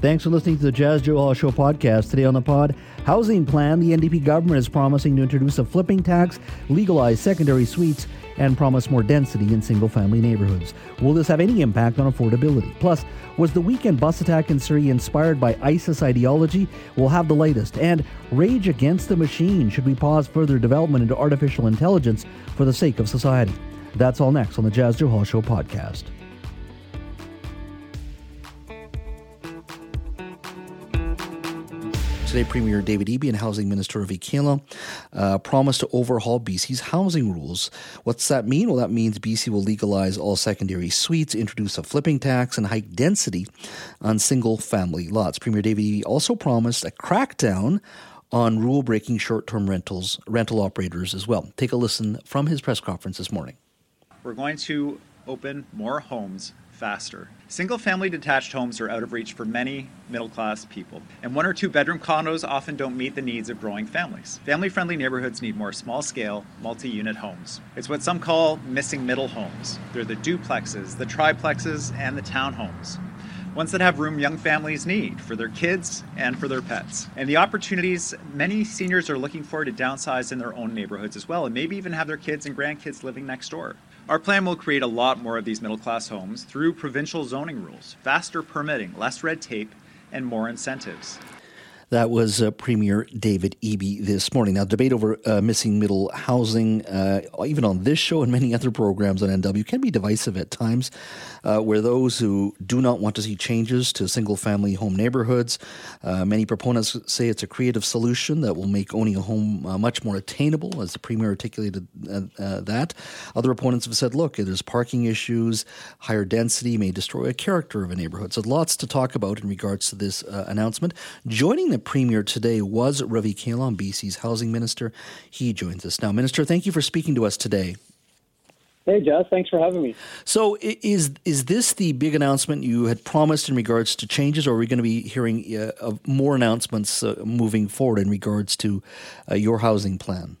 Thanks for listening to the Jas Johal Show podcast. Today on the pod, housing plan. The NDP government is promising to introduce a flipping tax, legalize secondary suites, and promise more density in single family neighborhoods. Will this have any impact on affordability? Plus, was the weekend bus attack in Surrey inspired by ISIS ideology? We'll have the latest. And rage against the machine. Should we pause further development into artificial intelligence for the sake of society? That's all next on the Jas Johal Show podcast. Today, Premier David Eby and Housing Minister Ravi Kahlon uh, promised to overhaul BC's housing rules. What's that mean? Well, that means BC will legalize all secondary suites, introduce a flipping tax, and hike density on single family lots. Premier David Eby also promised a crackdown on rule breaking short term rentals, rental operators as well. Take a listen from his press conference this morning. We're going to open more homes faster. Single family detached homes are out of reach for many middle class people, and one or two bedroom condos often don't meet the needs of growing families. Family friendly neighborhoods need more small scale, multi unit homes. It's what some call missing middle homes. They're the duplexes, the triplexes, and the townhomes ones that have room young families need for their kids and for their pets. And the opportunities many seniors are looking for to downsize in their own neighborhoods as well, and maybe even have their kids and grandkids living next door. Our plan will create a lot more of these middle class homes through provincial zoning rules, faster permitting, less red tape, and more incentives. That was uh, Premier David Eby this morning. Now, debate over uh, missing middle housing, uh, even on this show and many other programs on NW, can be divisive at times, uh, where those who do not want to see changes to single family home neighborhoods, uh, many proponents say it's a creative solution that will make owning a home uh, much more attainable, as the Premier articulated that. Other opponents have said, look, there's parking issues, higher density may destroy a character of a neighborhood. So, lots to talk about in regards to this announcement. Joining the Premier today was Ravi Kahlon, BC's housing minister. He joins us now. Minister, thank you for speaking to us today. Hey, Jess, thanks for having me. So, is is this the big announcement you had promised in regards to changes, or are we going to be hearing uh, of more announcements uh, moving forward in regards to uh, your housing plan?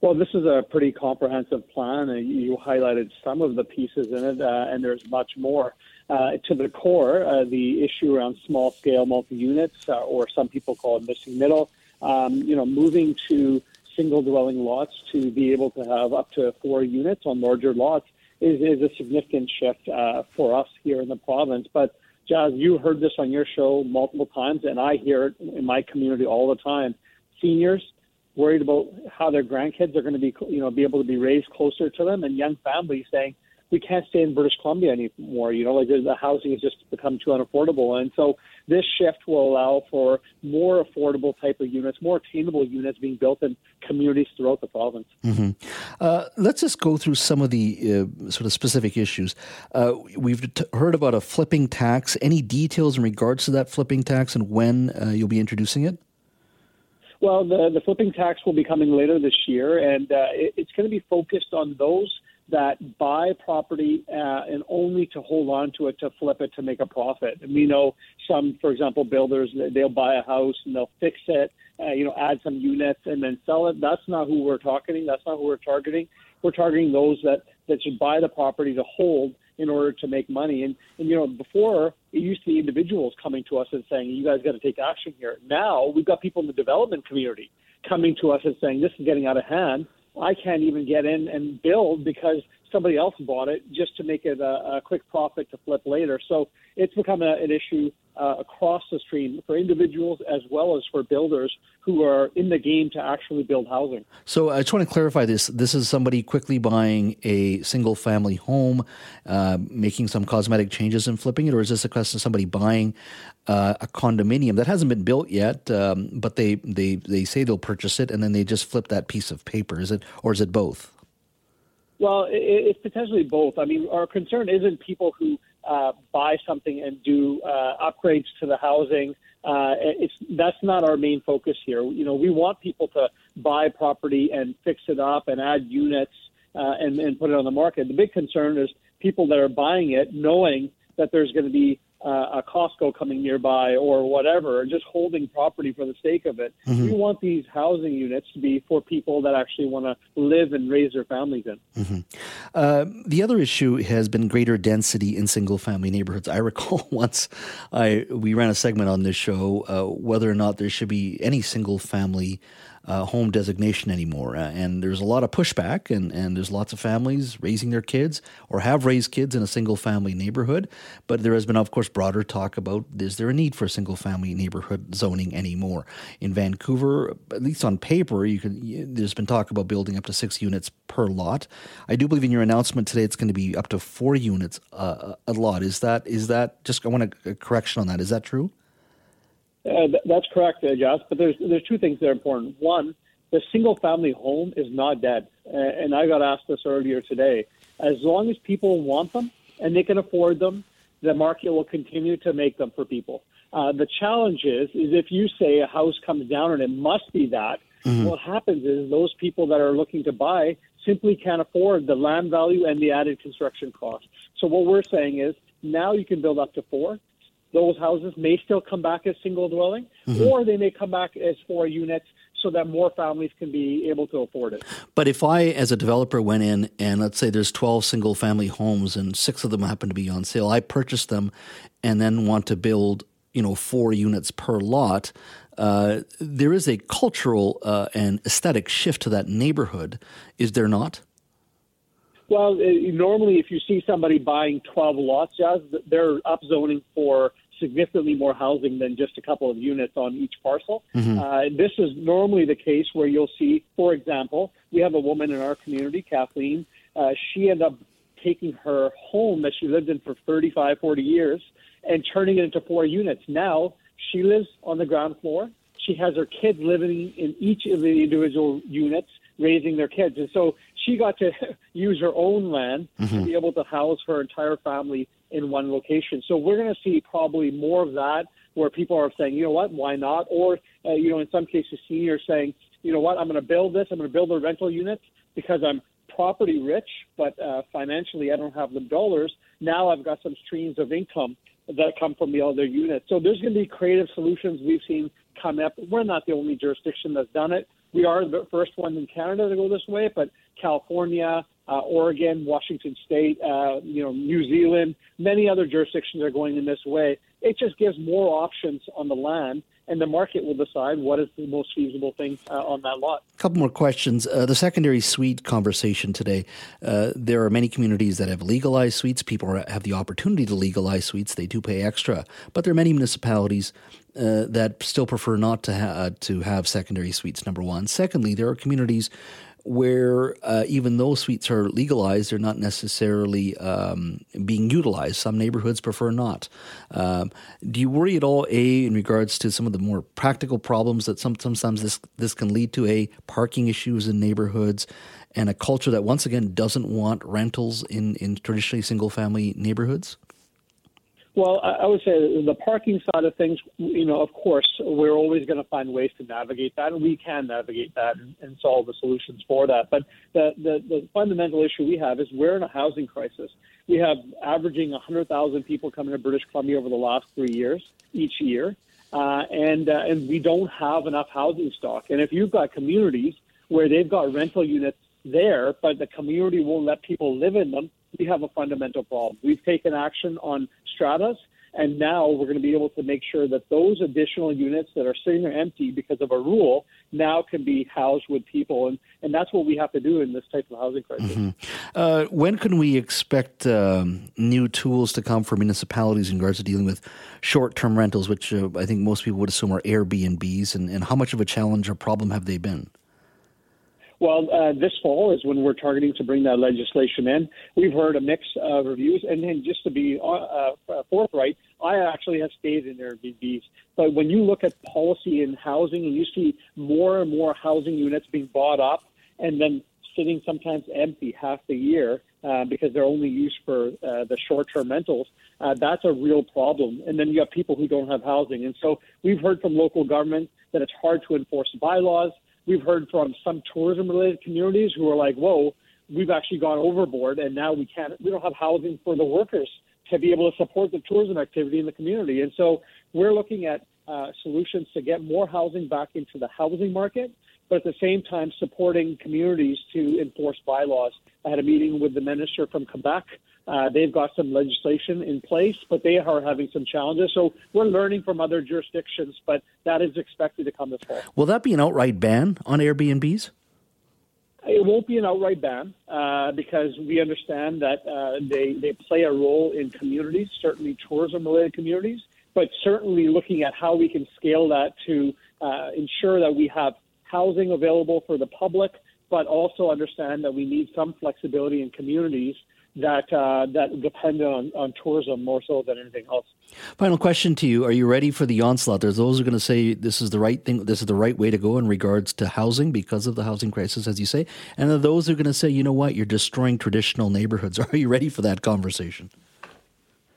Well, this is a pretty comprehensive plan, you highlighted some of the pieces in it, uh, and there's much more uh, to the core, uh, the issue around small scale multi units, uh, or some people call it missing middle, um, you know, moving to single dwelling lots to be able to have up to four units on larger lots is, is a significant shift uh, for us here in the province. But Jas, you heard this on your show multiple times, and I hear it in my community all the time. Seniors worried about how their grandkids are going to be, you know, be able to be raised closer to them, and young families saying, we can't stay in British Columbia anymore. You know, like the housing has just become too unaffordable, and so this shift will allow for more affordable type of units, more attainable units being built in communities throughout the province. Mm-hmm. Uh, let's just go through some of the uh, sort of specific issues. Uh, we've t- heard about a flipping tax. Any details in regards to that flipping tax and when uh, you'll be introducing it? Well, the, the flipping tax will be coming later this year, and uh, it, it's going to be focused on those that buy property uh, and only to hold on to it to flip it to make a profit. And we know some, for example, builders they'll buy a house and they'll fix it, uh, you know, add some units and then sell it. That's not who we're targeting. That's not who we're targeting. We're targeting those that that should buy the property to hold in order to make money. And and you know, before it used to be individuals coming to us and saying, "You guys got to take action here." Now we've got people in the development community coming to us and saying, "This is getting out of hand." I can't even get in and build because somebody else bought it just to make it a, a quick profit to flip later. So it's become a, an issue uh, across the stream for individuals as well as for builders who are in the game to actually build housing. So I just want to clarify this. This is somebody quickly buying a single family home, uh, making some cosmetic changes and flipping it, or is this a question of somebody buying uh, a condominium that hasn't been built yet, um, but they, they, they say they'll purchase it and then they just flip that piece of paper? Is it, or is it both? Well, it's potentially both. I mean, our concern isn't people who uh, buy something and do uh, upgrades to the housing. Uh, it's that's not our main focus here. You know, we want people to buy property and fix it up and add units uh, and, and put it on the market. The big concern is people that are buying it knowing that there's going to be uh, a Costco coming nearby or whatever, just holding property for the sake of it. Mm-hmm. We want these housing units to be for people that actually want to live and raise their families in. Mm-hmm. Uh, the other issue has been greater density in single family neighborhoods. I recall once I we ran a segment on this show uh, whether or not there should be any single family uh, home designation anymore. Uh, and there's a lot of pushback, and, and there's lots of families raising their kids or have raised kids in a single family neighborhood. But there has been, of course, broader talk about is there a need for single family neighborhood zoning anymore? In Vancouver, at least on paper, you can. There's been talk about building up to six units per lot. I do believe in your announcement today it's going to be up to four units uh, a lot. Is that is that just? I want a correction on that. Is that true? Uh, th- that's correct, uh, Josh. But there's there's two things that are important. One, the single family home is not dead, uh, and I got asked this earlier today. As long as people want them and they can afford them, the market will continue to make them for people. Uh, the challenge is, is if you say a house comes down and it must be that, mm-hmm. what happens is those people that are looking to buy simply can't afford the land value and the added construction cost. So what we're saying is now you can build up to four those houses may still come back as single dwelling, mm-hmm. or they may come back as four units so that more families can be able to afford it. But if I, as a developer, went in and let's say there's 12 single family homes and six of them happen to be on sale, I purchase them and then want to build, you know, four units per lot. Uh, there is a cultural uh, and aesthetic shift to that neighborhood, is there not? Well, uh, normally, if you see somebody buying 12 lots, they're upzoning for significantly more housing than just a couple of units on each parcel. Mm-hmm. Uh, this is normally the case where you'll see, for example, we have a woman in our community, Kathleen. Uh, she ended up taking her home that she lived in for 35, 40 years and turning it into four units. Now she lives on the ground floor. She has her kids living in each of the individual units raising their kids. And so she got to use her own land mm-hmm. to be able to house her entire family in one location. So we're going to see probably more of that where people are saying, you know what, why not? Or, uh, you know, in some cases, seniors saying, you know what, I'm going to build this, I'm going to build a rental unit because I'm property rich, but uh, financially I don't have the dollars. Now I've got some streams of income that come from the other units. So there's going to be creative solutions we've seen come up. We're not the only jurisdiction that's done it we are the first one in Canada to go this way, but California, uh, Oregon, Washington State, uh, you know, New Zealand, many other jurisdictions are going in this way. It just gives more options on the land and the market will decide what is the most feasible thing uh, on that lot. A couple more questions. Uh, the secondary suite conversation today. Uh, there are many communities that have legalized suites. People have the opportunity to legalize suites. They do pay extra, but there are many municipalities uh, that still prefer not to ha- to have secondary suites. Number one. Secondly, there are communities where uh, even though suites are legalized, they're not necessarily um, being utilized. Some neighborhoods prefer not. Um, do you worry at all, a, in regards to some of the more practical problems that some, sometimes this this can lead to, a parking issues in neighborhoods, and a culture that once again doesn't want rentals in in traditionally single family neighborhoods? Well, I would say the parking side of things, you know, of course, we're always going to find ways to navigate that, and we can navigate that and, solve the solutions for that. But the, the, the fundamental issue we have is we're in a housing crisis. We have averaging 100,000 people coming to British Columbia over the last three years, each year, uh, and uh, and we don't have enough housing stock. And if you've got communities where they've got rental units there, but the community won't let people live in them, we have a fundamental problem. We've taken action on stratas, and now we're going to be able to make sure that those additional units that are sitting there empty because of a rule now can be housed with people, and, and that's what we have to do in this type of housing crisis. Mm-hmm. Uh, when can we expect um, new tools to come for municipalities in regards to dealing with short-term rentals, which uh, I think most people would assume are Airbnbs, and, and how much of a challenge or problem have they been? Well, uh, this fall is when we're targeting to bring that legislation in. We've heard a mix of reviews, and then just to be uh, uh, forthright, I actually have stayed in Airbnbs. But when you look at policy in housing and you see more and more housing units being bought up and then sitting sometimes empty half the year uh, because they're only used for uh, the short-term rentals. Uh, that's a real problem. And then you have people who don't have housing. And so we've heard from local government that it's hard to enforce bylaws. We've heard from some tourism-related communities who are like, "Whoa, we've actually gone overboard, and now we can't. We don't have housing for the workers to be able to support the tourism activity in the community." And so we're looking at uh, solutions to get more housing back into the housing market but at the same time supporting communities to enforce bylaws. I had a meeting with the minister from Quebec. Uh, they've got some legislation in place, but they are having some challenges. So we're learning from other jurisdictions, but that is expected to come this fall. Will that be an outright ban on Airbnbs? It won't be an outright ban uh, because we understand that uh, they, they play a role in communities, certainly tourism related communities, but certainly looking at how we can scale that to uh, ensure that we have housing available for the public, but also understand that we need some flexibility in communities that uh, that depend on, on tourism more so than anything else. Final question to you: Are you ready for the onslaught? There's those who are going to say this is the right thing, this is the right way to go in regards to housing because of the housing crisis, as you say, and there are those who are going to say, you know what, you're destroying traditional neighborhoods. Are you ready for that conversation?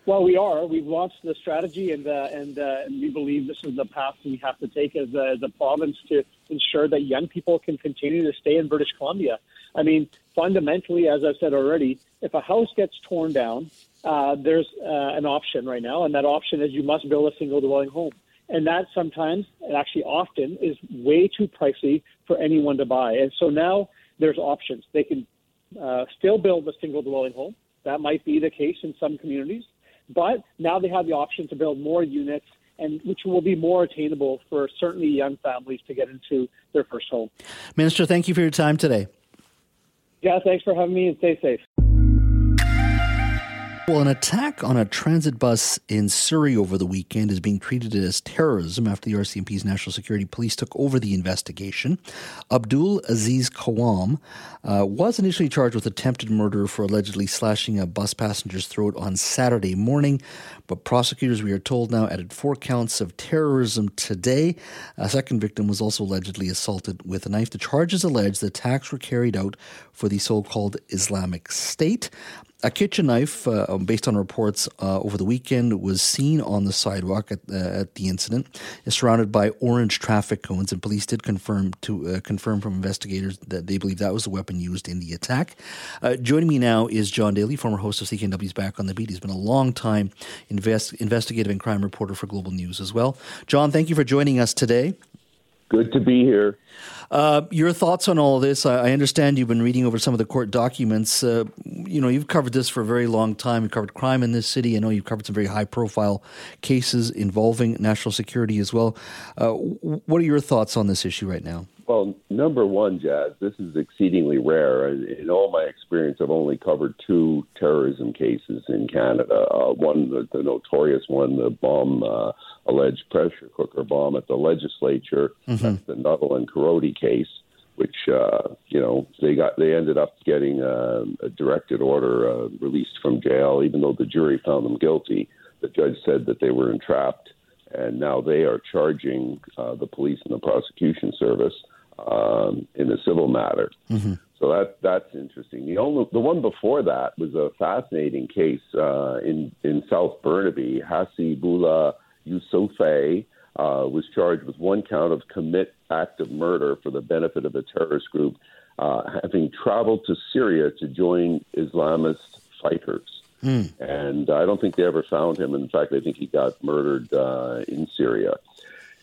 Well, we are. We've launched the strategy, and uh, and, uh, and we believe this is the path we have to take as a, as a province to ensure that young people can continue to stay in British Columbia. I mean, fundamentally, as I've said already, if a house gets torn down, uh, there's uh, an option right now, and that option is you must build a single dwelling home. And that sometimes, and actually often, is way too pricey for anyone to buy. And so now there's options. They can uh, still build a single dwelling home. That might be the case in some communities. But now they have the option to build more units and which will be more attainable for certainly young families to get into their first home. Minister, thank you for your time today. Yeah, thanks for having me and stay safe. Well, an attack on a transit bus in Surrey over the weekend is being treated as terrorism after the RCMP's National Security Police took over the investigation. Abdul Aziz Kawam uh, was initially charged with attempted murder for allegedly slashing a bus passenger's throat on Saturday morning, but prosecutors, we are told now, added four counts of terrorism today. A second victim was also allegedly assaulted with a knife. The charges allege the attacks were carried out for the so called Islamic State. A kitchen knife, uh, based on reports uh, over the weekend, was seen on the sidewalk at, uh, at the incident. It's surrounded by orange traffic cones, and police did confirm to uh, confirm from investigators that they believe that was the weapon used in the attack. Uh, joining me now is John Daly, former host of CKNW's Back on the Beat. He's been a long time invest, investigative and crime reporter for Global News as well. John, thank you for joining us today. Good to be here. Uh, your thoughts on all this? I, I, understand you've been reading over some of the court documents. Uh, you know, you've covered this for a very long time. You've covered crime in this city. I know you've covered some very high-profile cases involving national security as well. Uh, what are your thoughts on this issue right now? Well, number one, Jas, this is exceedingly rare. In all my experience, I've only covered two terrorism cases in Canada. Uh, one, the, the, notorious one, the bomb, uh, alleged pressure cooker bomb at the legislature. Mm-hmm. That's the Nuttall and Korody case, which uh, you know they got. They ended up getting uh, a directed order uh, released from jail, even though the jury found them guilty. The judge said that they were entrapped, and now they are charging uh, the police and the prosecution service um, in a civil matter. Mm-hmm. So that that's interesting. The only the one before that was a fascinating case uh, in in South Burnaby. Hasibullah Yousafzai uh, was charged with one count of commit act of murder for the benefit of a terrorist group, uh, having traveled to Syria to join Islamist fighters. Mm. And I don't think they ever found him. In fact, I think he got murdered uh, in Syria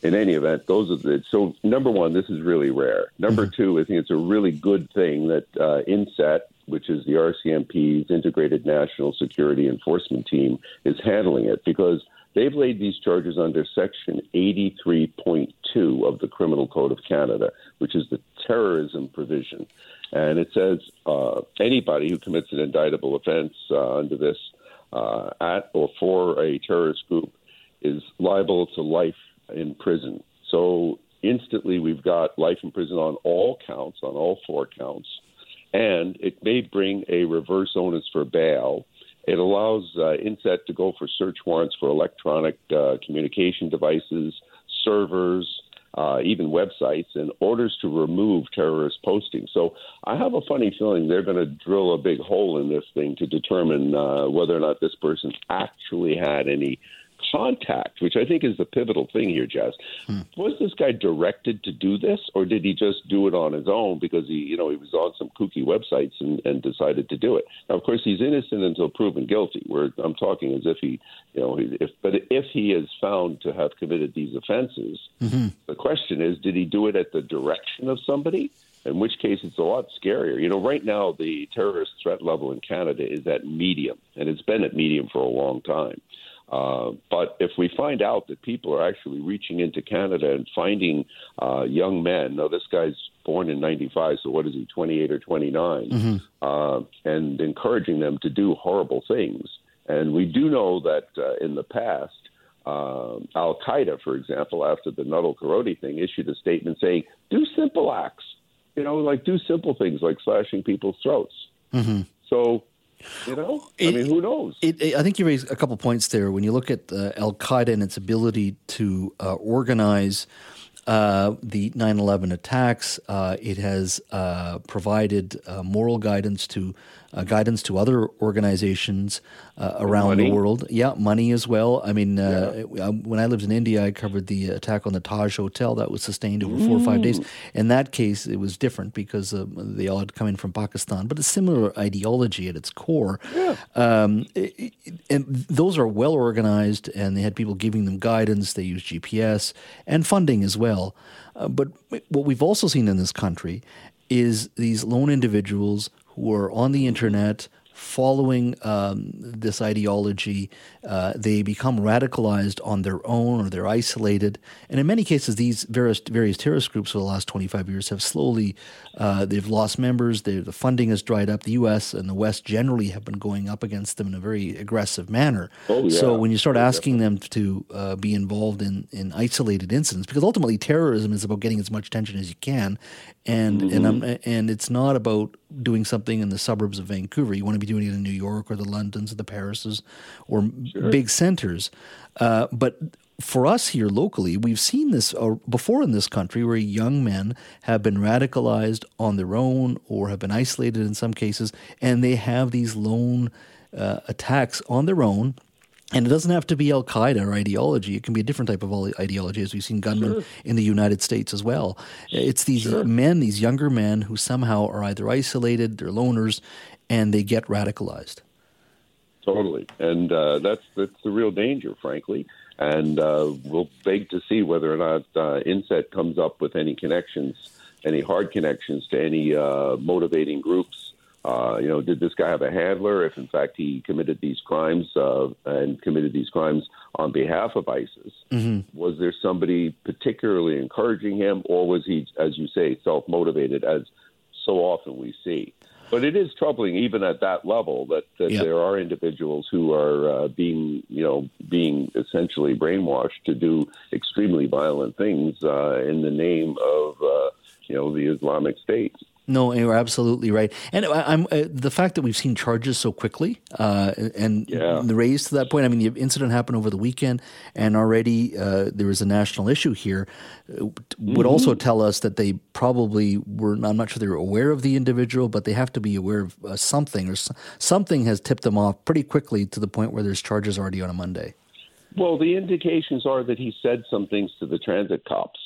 in any event, those are the so number one. This is really rare. Number mm-hmm. two, I think it's a really good thing that uh, INSET, which is the RCMP's Integrated National Security Enforcement Team, is handling it because they've laid these charges under Section 83.2 of the Criminal Code of Canada, which is the terrorism provision, and it says uh, anybody who commits an indictable offense uh, under this uh, at or for a terrorist group is liable to life in prison. So instantly we've got life in prison on all counts, on all four counts, and it may bring a reverse onus for bail. It allows uh, INSET to go for search warrants for electronic uh, communication devices, servers, uh, even websites, and orders to remove terrorist postings. So I have a funny feeling they're going to drill a big hole in this thing to determine uh, whether or not this person actually had any contact, which I think is the pivotal thing here, Jess. Hmm. Was this guy directed to do this, or did he just do it on his own because he, you know, he was on some kooky websites and, and decided to do it? Now, of course, he's innocent until proven guilty. Where I'm talking as if he, you know, if but if he is found to have committed these offenses, mm-hmm. the question is, did he do it at the direction of somebody? In which case, it's a lot scarier. You know, right now the terrorist threat level in Canada is at medium, and it's been at medium for a long time. Uh, but if we find out that people are actually reaching into Canada and finding uh, young men, now this guy's born in 95, so what is he, 28 or 29, mm-hmm. uh, and encouraging them to do horrible things. And we do know that uh, in the past, um, Al Qaeda, for example, after the Nuttall Korody thing, issued a statement saying, do simple acts. You know, like do simple things like slashing people's throats. Mm-hmm. So you know, it, I mean, who knows? It, it, I think you raised a couple points there. When you look at uh, Al Qaeda and its ability to uh, organize uh, the 9 11 attacks, uh, it has uh, provided uh, moral guidance to uh, guidance to other organizations uh, around money. the world. Yeah, money as well. I mean, uh, yeah. when I lived in India, I covered the attack on the Taj Hotel that was sustained over four or five days. In that case, it was different because they all had come in from Pakistan, but a similar ideology at its core. Yeah. Um, and those are well organized, and they had people giving them guidance. They use GPS and funding as well. Uh, but what we've also seen in this country is these lone individuals who are on the internet following um, this ideology, uh, they become radicalized on their own or they're isolated. And in many cases, these various various terrorist groups for the last 25 years have slowly uh, they've lost members. the funding has dried up. The U.S. and the West generally have been going up against them in a very aggressive manner. Oh, yeah. So when you start asking them to uh, be involved in, in isolated incidents, because ultimately terrorism is about getting as much attention as you can, and mm-hmm. and and it's not about doing something in the suburbs of Vancouver. You want to be doing it in New York or the Londons or the Parises or sure. big centers. Uh, but for us here locally, we've seen this uh, before in this country where young men have been radicalized on their own or have been isolated in some cases, and they have these lone uh, attacks on their own. And it doesn't have to be Al Qaeda or ideology. It can be a different type of ideology, as we've seen gunmen sure. in the United States as well. It's these sure. men, these younger men, who somehow are either isolated, they're loners, and they get radicalized. Totally, and uh, that's that's the real danger, frankly and uh, we'll beg to see whether or not uh, INSET comes up with any connections, any hard connections to any uh, motivating groups. Uh, you know, did this guy have a handler? If in fact he committed these crimes uh, and committed these crimes on behalf of ISIS, mm-hmm. was there somebody particularly encouraging him, or was he, as you say, self motivated, as so often we see? But it is troubling, even at that level, that, that yep. there are individuals who are uh, being, you know, being essentially brainwashed to do extremely violent things uh, in the name of, uh, you know, the Islamic State. No, you're absolutely right. And I'm uh, the fact that we've seen charges so quickly uh, and yeah. the raise to that point. I mean, the incident happened over the weekend, and already uh, there is a national issue here. Would mm-hmm. also tell us that they probably were. I'm not sure they were aware of the individual, but they have to be aware of uh, something, or something has tipped them off pretty quickly to the point where there's charges already on a Monday. Well, the indications are that he said some things to the transit cops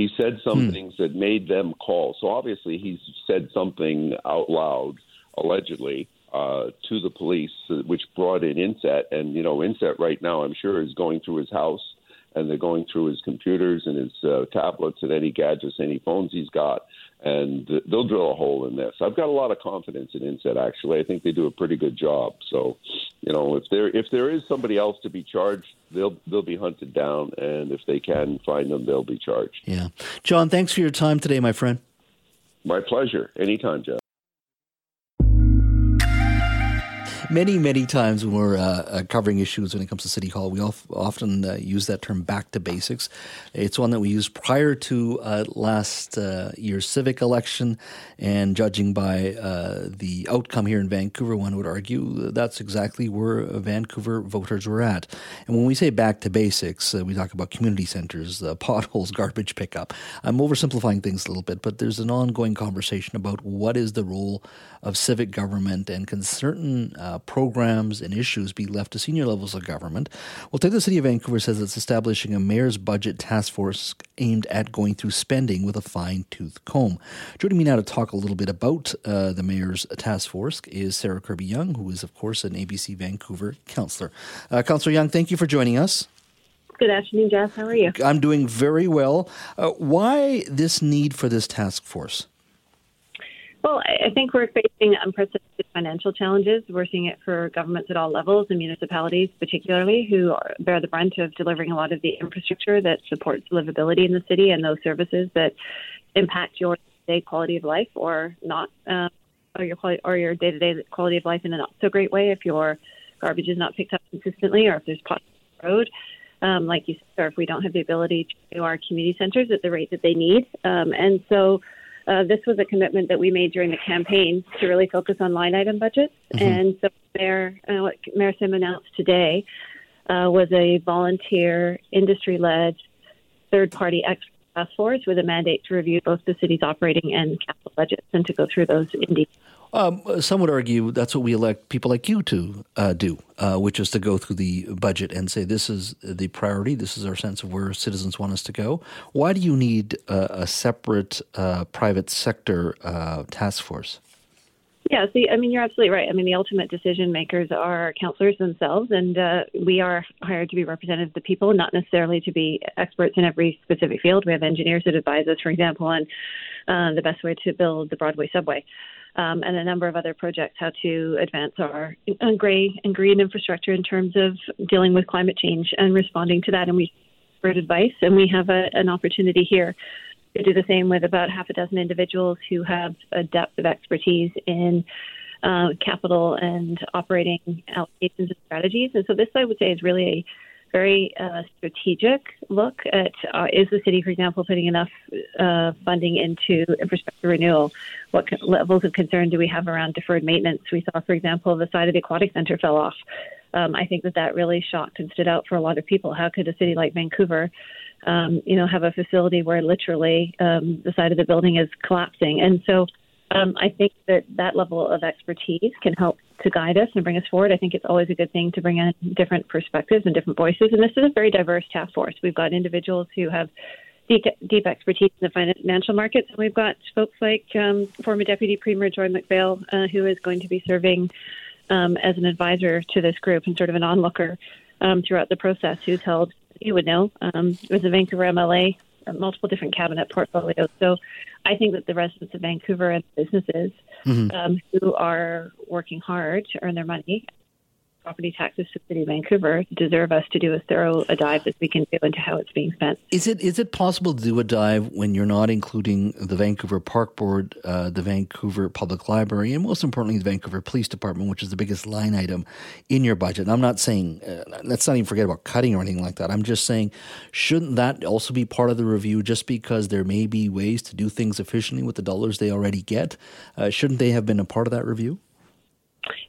he said some hmm. things that made them call. So obviously, he's said something out loud, allegedly, uh, to the police, which brought in INSET. And, you know, INSET right now, I'm sure, is going through his house and they're going through his computers and his uh, tablets and any gadgets, any phones he's got, and they'll drill a hole in this. I've got a lot of confidence in INSET. Actually, I think they do a pretty good job. So, you know, if there if there is somebody else to be charged, they'll they'll be hunted down, and if they can find them, they'll be charged. Yeah, John, thanks for your time today, my friend. My pleasure. Anytime, Jeff. Many, many times when we're uh, uh, covering issues when it comes to City Hall, we often uh, use that term back to basics. It's one that we used prior to uh, last uh, year's civic election, and judging by uh, the outcome here in Vancouver, one would argue that's exactly where Vancouver voters were at. And when we say back to basics, we talk about community centers, potholes, garbage pickup. I'm oversimplifying things a little bit, but there's an ongoing conversation about what is the role of civic government and can certain uh, programs and issues be left to senior levels of government. Well, take the City of Vancouver says it's establishing a mayor's budget task force aimed at going through spending with a fine tooth comb. Joining me now to talk a little bit about uh, the mayor's task force is Sarah Kirby-Yung, who is, of course, an ABC Vancouver councillor. Uh, councillor Yung, thank you for joining us. Good afternoon, Jeff. How are you? I'm doing very well. Uh, why this need for this task force? Well, I think we're facing unprecedented financial challenges. We're seeing it for governments at all levels and municipalities, particularly, who are, bear the brunt of delivering a lot of the infrastructure that supports livability in the city and those services that impact your day quality of life or not, um, or your or your day to day quality of life in a not so great way if your garbage is not picked up consistently or if there's pots on the road. Um, like you said, or if we don't have the ability to do our community centers at the rate that they need. Um, and so uh, this was a commitment that we made during the campaign to really focus on line item budgets. Mm-hmm. And so Mayor, uh, what Mayor Sim announced today uh, was a volunteer, industry led, third party expert task force with a mandate to review both the city's operating and capital budgets and to go through those in detail. Um, some would argue that's what we elect people like you to uh, do, uh, which is to go through the budget and say this is the priority, this is our sense of where citizens want us to go. Why do you need a separate uh, private sector uh, task force? Yeah, see, I mean, you're absolutely right. I mean, the ultimate decision makers are councillors themselves, and uh, we are hired to be representatives of the people, not necessarily to be experts in every specific field. We have engineers that advise us, for example, on uh, the best way to build the Broadway subway um, and a number of other projects how to advance our uh, grey and green infrastructure in terms of dealing with climate change and responding to that. And we heard advice, and we have a, an opportunity here to do the same with about half a dozen individuals who have a depth of expertise in uh, capital and operating allocations and strategies. And so this, I would say, is really a very uh, strategic look at uh, is the city, for example, putting enough uh, funding into infrastructure renewal? What levels of concern do we have around deferred maintenance? We saw, for example, the side of the aquatic center fell off. Um, I think that that really shocked and stood out for a lot of people. How could a city like Vancouver, um, you know, have a facility where literally um, the side of the building is collapsing? And so um, I think that that level of expertise can help to guide us and bring us forward. I think it's always a good thing to bring in different perspectives and different voices. And this is a very diverse task force. We've got individuals who have deep, deep expertise in the financial markets. And we've got folks like um, former Deputy Premier Joy MacPhail, uh, who is going to be serving um, as an advisor to this group and sort of an onlooker um, throughout the process, who's held, you would know, um, was a Vancouver MLA multiple different cabinet portfolios. So I think that the residents of Vancouver and businesses mm-hmm. um, who are working hard to earn their money property taxes to the city of Vancouver deserve us to do as thorough a dive as we can do into how it's being spent. Is it is it possible to do a dive when you're not including the Vancouver Park Board, uh, the Vancouver Public Library, and most importantly the Vancouver Police Department, which is the biggest line item in your budget? And I'm not saying uh, let's not even forget about cutting or anything like that. I'm just saying shouldn't that also be part of the review? Just because there may be ways to do things efficiently with the dollars they already get, uh, shouldn't they have been a part of that review?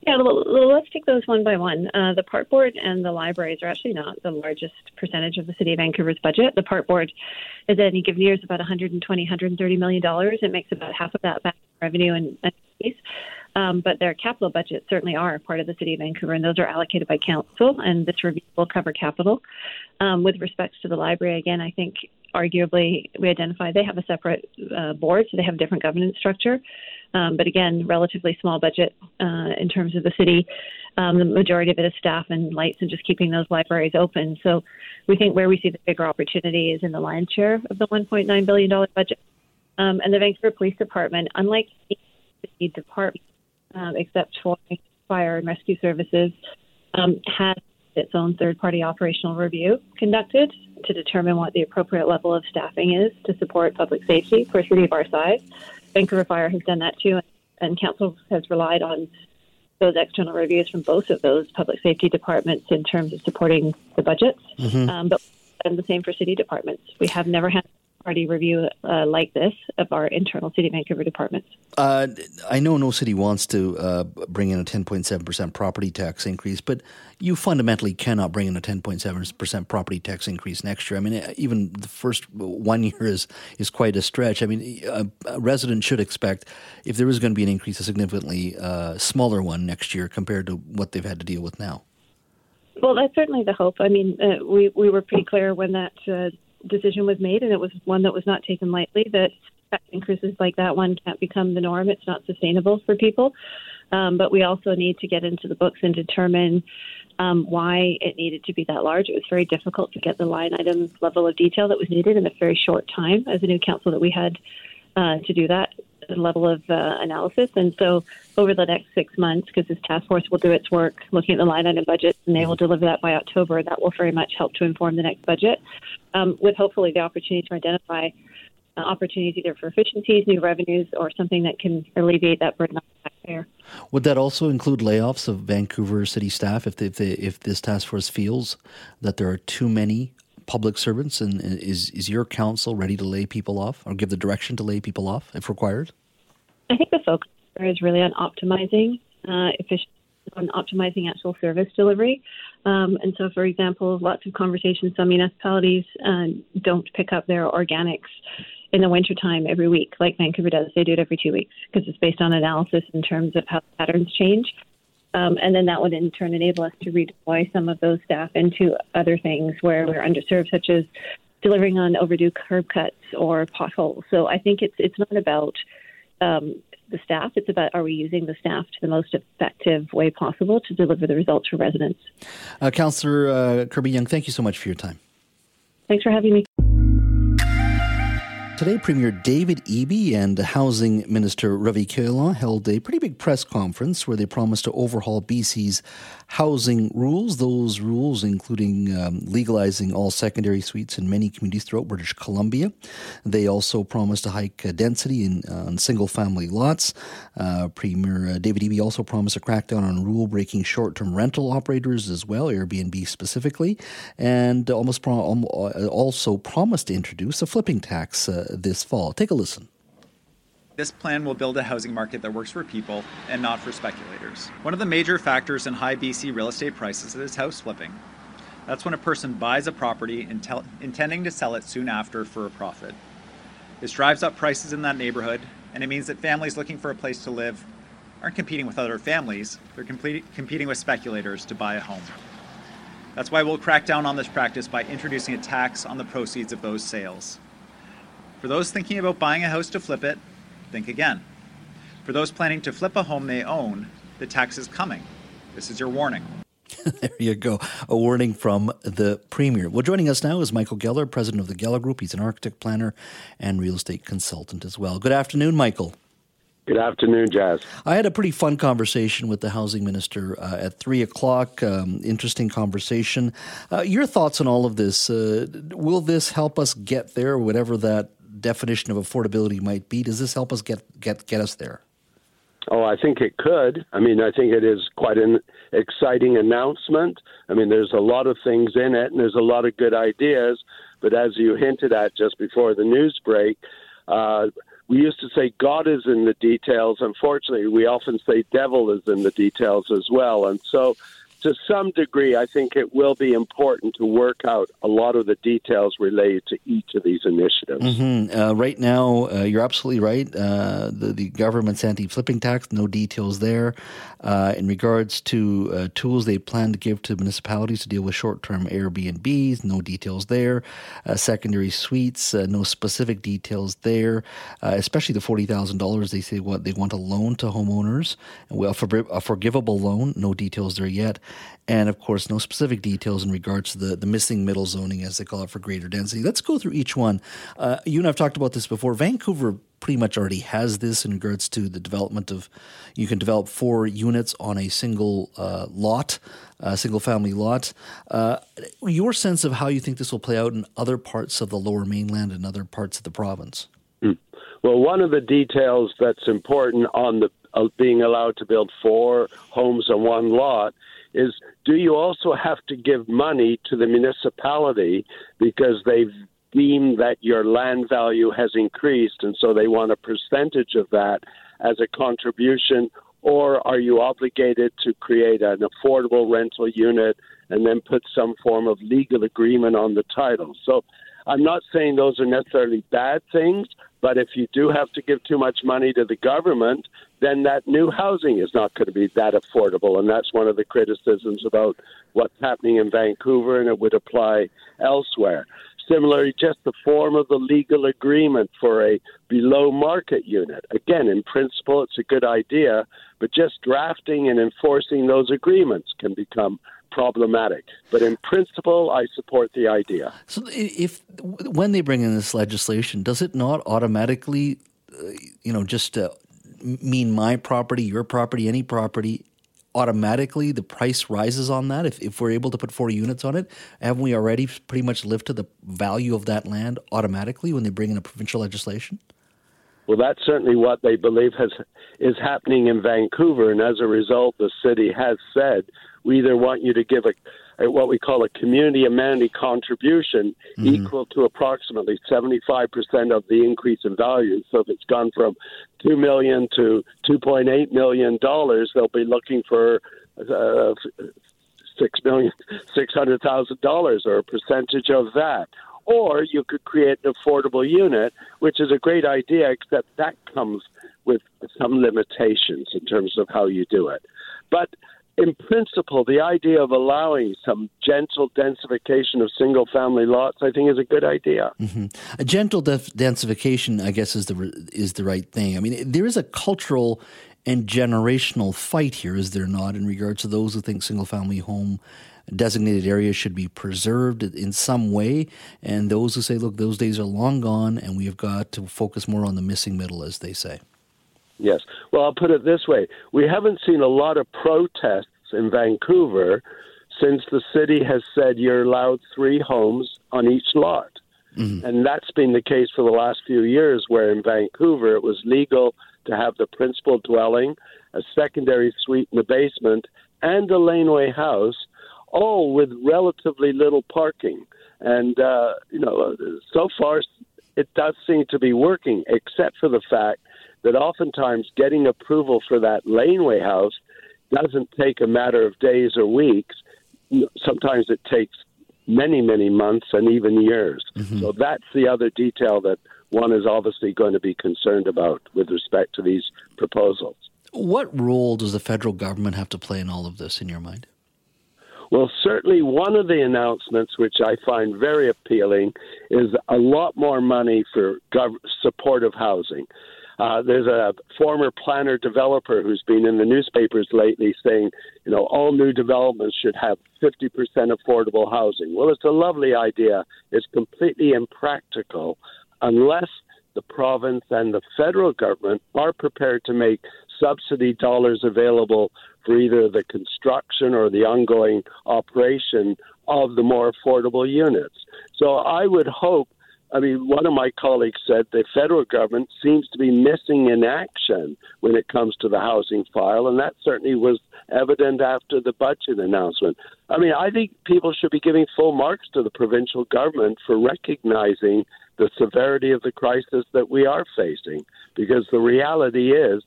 Yeah, well, let's take those one by one. Uh, the park board and the libraries are actually not the largest percentage of the city of Vancouver's budget. The park board is at any given year is about 120, 130 million dollars. It makes about half of that back revenue and, and fees. Um, but their capital budgets certainly are part of the city of Vancouver, and those are allocated by council, and this review will cover capital. Um, with respect to the library, again, I think arguably we identify they have a separate uh, board, so they have a different governance structure. Um, but again, relatively small budget uh, in terms of the city. Um, the majority of it is staff and lights and just keeping those libraries open. So we think where we see the bigger opportunity is in the lion's share of the $1.9 billion budget. Um, and the Vancouver Police Department, unlike the department, um, except for fire and rescue services, um, has its own third party operational review conducted to determine what the appropriate level of staffing is to support public safety for a city of our size. Vancouver Fire has done that too, and council has relied on those external reviews from both of those public safety departments in terms of supporting the budgets. Mm-hmm. Um, but and the same for city departments. We have never had party review uh, like this of our internal City of Vancouver departments. Uh, I know no city wants to uh, bring in a 10.7% property tax increase, but you fundamentally cannot bring in a 10.7% property tax increase next year. I mean, even the first one year is, is quite a stretch. I mean, a, a resident should expect, if there is going to be an increase, a significantly uh, smaller one next year compared to what they've had to deal with now. Well, that's certainly the hope. I mean, uh, we we were pretty clear when that uh, decision was made, and it was one that was not taken lightly. That increases like that one can't become the norm. It's not sustainable for people. Um, but we also need to get into the books and determine um, why it needed to be that large. It was very difficult to get the line item level of detail that was needed in a very short time as a new council that we had uh, to do that level of uh, analysis. And so, over the next six months, because this task force will do its work looking at the line item budget, and they will deliver that by October, that will very much help to inform the next budget, um, with hopefully the opportunity to identify uh, opportunities either for efficiencies, new revenues, or something that can alleviate that burden on the taxpayer. Would that also include layoffs of Vancouver city staff if they, if, they, if this task force feels that there are too many public servants, and is is your council ready to lay people off or give the direction to lay people off if required? I think the focus is really on optimizing uh, efficiency, on optimizing actual service delivery. Um, and so, for example, lots of conversations. Some municipalities uh, don't pick up their organics in the wintertime every week, like Vancouver does. They do it every two weeks because it's based on analysis in terms of how patterns change. Um, and then that would in turn enable us to redeploy some of those staff into other things where we're underserved, such as delivering on overdue curb cuts or potholes. So I think it's it's not about um, the staff; it's about are we using the staff to the most effective way possible to deliver the results for residents. Uh, Councillor uh, Kirby-Yung, thank you so much for your time. Thanks for having me. Today, Premier David Eby and Housing Minister Ravi Kahlon held a pretty big press conference where they promised to overhaul BC's housing rules. Those rules, including um, legalizing all secondary suites in many communities throughout British Columbia. They also promised to hike uh, density in uh, single-family lots. Uh, Premier uh, David Eby also promised a crackdown on rule-breaking short-term rental operators as well, Airbnb specifically, and almost pro- uh, also promised to introduce a flipping tax uh, this fall. Take a listen. This plan will build a housing market that works for people and not for speculators. One of the major factors in high BC real estate prices is house flipping. That's when a person buys a property intel- intending to sell it soon after for a profit. This drives up prices in that neighborhood, and it means that families looking for a place to live aren't competing with other families, they're competing with speculators to buy a home. That's why we'll crack down on this practice by introducing a tax on the proceeds of those sales. For those thinking about buying a house to flip it, think again. For those planning to flip a home they own, the tax is coming. This is your warning. there you go. A warning from the Premier. Well, joining us now is Michael Geller, president of the Geller Group. He's an architect, planner, and real estate consultant as well. Good afternoon, Michael. Good afternoon, Jas. I had a pretty fun conversation with the housing minister uh, at three o'clock. Um, interesting conversation. Uh, your thoughts on all of this? Uh, will this help us get there, whatever that definition of affordability might be. Does this help us get get get us there? Oh, I think it could. I mean, I think it is quite an exciting announcement. I mean, there's a lot of things in it, and there's a lot of good ideas. But as you hinted at just before the news break, uh, we used to say God is in the details. Unfortunately, we often say devil is in the details as well. And so to some degree, I think it will be important to work out a lot of the details related to each of these initiatives. Mm-hmm. Uh, right now, uh, you're absolutely right. Uh, the, the, government's anti flipping tax, no details there. Uh, in regards to uh, tools they plan to give to municipalities to deal with short term Airbnbs, no details there. Uh, secondary suites, no specific details there, especially the $40,000 they say what they want a loan to homeowners, well, a forgivable loan, no details there yet and of course, no specific details in regards to the, the missing middle zoning, as they call it, for greater density. Let's go through each one. Uh, you and I've talked about this before. Vancouver pretty much already has this in regards to the development of you can develop four units on a single uh, lot, a single family lot. Uh, your sense of how you think this will play out in other parts of the lower mainland and other parts of the province? Mm. Well, one of the details that's important on the uh, being allowed to build four homes on one lot is do you also have to give money to the municipality because they've deemed that your land value has increased and so they want a percentage of that as a contribution? Or are you obligated to create an affordable rental unit and then put some form of legal agreement on the title? So I'm not saying those are necessarily bad things, but if you do have to give too much money to the government, then that new housing is not going to be that affordable. And that's one of the criticisms about what's happening in Vancouver, and it would apply elsewhere. Similarly, just the form of the legal agreement for a below market unit. Again, in principle, it's a good idea, but just drafting and enforcing those agreements can become problematic. But in principle, I support the idea. So, if when they bring in this legislation, does it not automatically, uh, you know, just uh, mean my property, your property, any property? Automatically, the price rises on that. If, if we're able to put 40 units on it, haven't we already pretty much lifted the value of that land automatically when they bring in a provincial legislation? Well, that's certainly what they believe has is happening in Vancouver, and as a result, the city has said we either want you to give a, a what we call a community amenity contribution mm-hmm. equal to approximately 75% of the increase in value. So if it's gone from 2 million to 2.8 million dollars, they'll be looking for uh, six million six hundred thousand dollars or a percentage of that. Or you could create an affordable unit, which is a great idea, except that comes with some limitations in terms of how you do it. But in principle, the idea of allowing some gentle densification of single family lots, I think, is a good idea. Mm-hmm. A gentle def- densification, I guess, is the is the right thing. I mean, there is a cultural and generational fight here, is there not, in regards to those who think single family home designated areas should be preserved in some way, and those who say, look, those days are long gone, and we have got to focus more on the missing middle, as they say. Yes. Well, I'll put it this way we haven't seen a lot of protests in Vancouver since the city has said you're allowed three homes on each lot. Mm-hmm. And that's been the case for the last few years, where in Vancouver it was legal to have the principal dwelling, a secondary suite in the basement, and a laneway house, all with relatively little parking. And, uh, you know, so far it does seem to be working, except for the fact that oftentimes getting approval for that laneway house doesn't take a matter of days or weeks. Sometimes it takes many, many months and even years. Mm-hmm. So that's the other detail that one is obviously going to be concerned about with respect to these proposals. What role does the federal government have to play in all of this, in your mind? Well, certainly one of the announcements, which I find very appealing, is a lot more money for gov- supportive housing. Uh, there's a former planner developer who's been in the newspapers lately saying, you know, all new developments should have 50% affordable housing. Well, it's a lovely idea. It's completely impractical unless the province and the federal government are prepared to make subsidy dollars available for either the construction or the ongoing operation of the more affordable units. So I would hope I mean, one of my colleagues said the federal government seems to be missing in action when it comes to the housing file, and that certainly was evident after the budget announcement. I mean, I think people should be giving full marks to the provincial government for recognizing the severity of the crisis that we are facing, because the reality is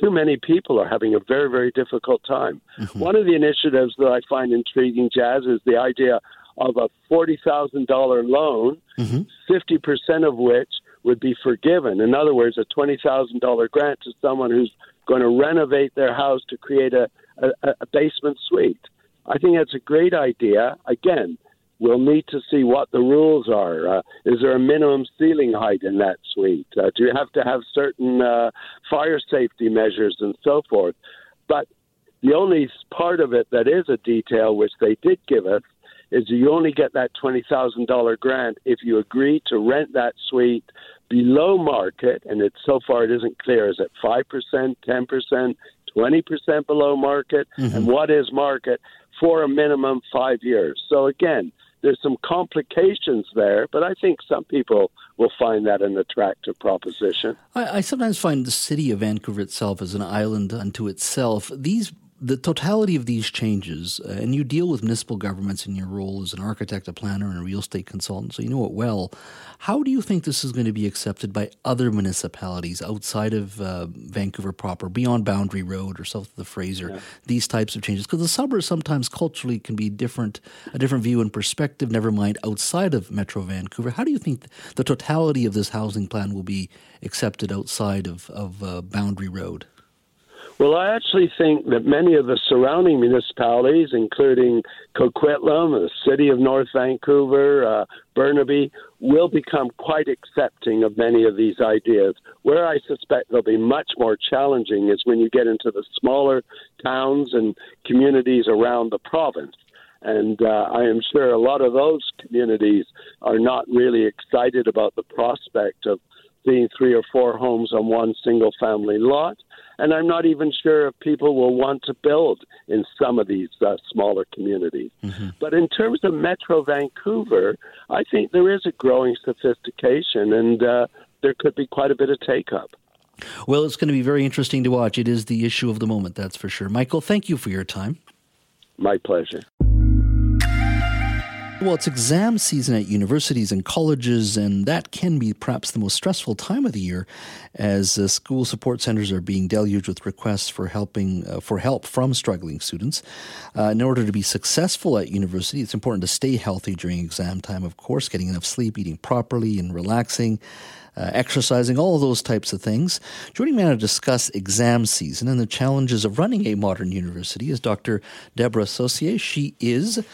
too many people are having a very, very difficult time. Mm-hmm. One of the initiatives that I find intriguing, Jas, is the idea of a $40,000 loan, mm-hmm. 50% of which would be forgiven. In other words, a $20,000 grant to someone who's going to renovate their house to create a, a, a basement suite. I think that's a great idea. Again, we'll need to see what the rules are. Uh, is there a minimum ceiling height in that suite? Uh, do you have to have certain uh, fire safety measures and so forth? But the only part of it that is a detail, which they did give us, is you only get that $20,000 grant if you agree to rent that suite below market, and it's so far it isn't clear. Is it 5%, 10%, 20% below market? Mm-hmm. And what is market for a minimum five years? So again, there's some complications there, but I think some people will find that an attractive proposition. I, I sometimes find the city of Vancouver itself as an island unto itself. These the totality of these changes, uh, and you deal with municipal governments in your role as an architect, a planner, and a real estate consultant, so you know it well. How do you think this is going to be accepted by other municipalities outside of uh, Vancouver proper, beyond Boundary Road or south of the Fraser? Yeah. These types of changes, because the suburbs sometimes culturally can be different, a different view and perspective. Never mind outside of Metro Vancouver. How do you think the totality of this housing plan will be accepted outside of of uh, Boundary Road? Well, I actually think that many of the surrounding municipalities, including Coquitlam, the city of North Vancouver, uh, Burnaby, will become quite accepting of many of these ideas. Where I suspect they'll be much more challenging is when you get into the smaller towns and communities around the province. And uh, I am sure a lot of those communities are not really excited about the prospect of seeing three or four homes on one single family lot. And I'm not even sure if people will want to build in some of these uh, smaller communities. Mm-hmm. But in terms of Metro Vancouver, I think there is a growing sophistication and uh, there could be quite a bit of take up. Well, it's going to be very interesting to watch. It is the issue of the moment, that's for sure. Michael, thank you for your time. My pleasure. Well, it's exam season at universities and colleges, and that can be perhaps the most stressful time of the year, as uh, school support centers are being deluged with requests for helping uh, for help from struggling students. Uh, in order to be successful at university, it's important to stay healthy during exam time. Of course, getting enough sleep, eating properly, and relaxing uh, exercising, all of those types of things. Joining me now to discuss exam season and the challenges of running a modern university is Dr. Deborah Saucier. She is